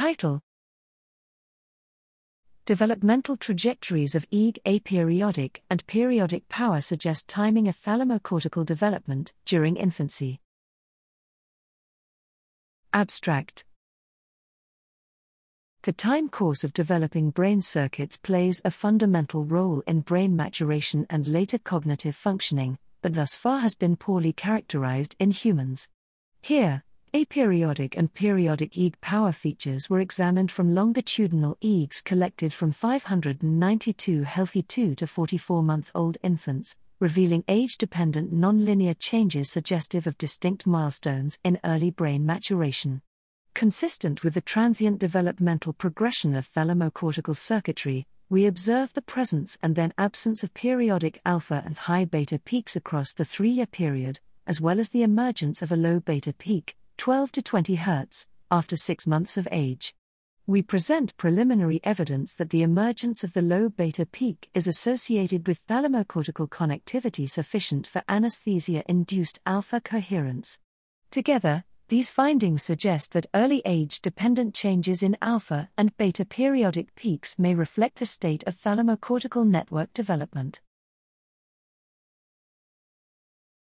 Title Developmental trajectories of EEG aperiodic and periodic power suggest timing of thalamocortical development during infancy. Abstract The time course of developing brain circuits plays a fundamental role in brain maturation and later cognitive functioning, but thus far has been poorly characterized in humans. Here, aperiodic and periodic EEG power features were examined from longitudinal EEGs collected from 592 healthy 2 to 44 month old infants, revealing age dependent nonlinear changes suggestive of distinct milestones in early brain maturation. Consistent with the transient developmental progression of thalamocortical circuitry, we observe the presence and then absence of periodic alpha and high beta peaks across the three year period, as well as the emergence of a low beta peak, 12 to 20 Hz, after six months of age. We present preliminary evidence that the emergence of the low beta peak is associated with thalamocortical connectivity sufficient for anesthesia induced alpha coherence. Together, these findings suggest that early age dependent changes in alpha and beta periodic peaks may reflect the state of thalamocortical network development.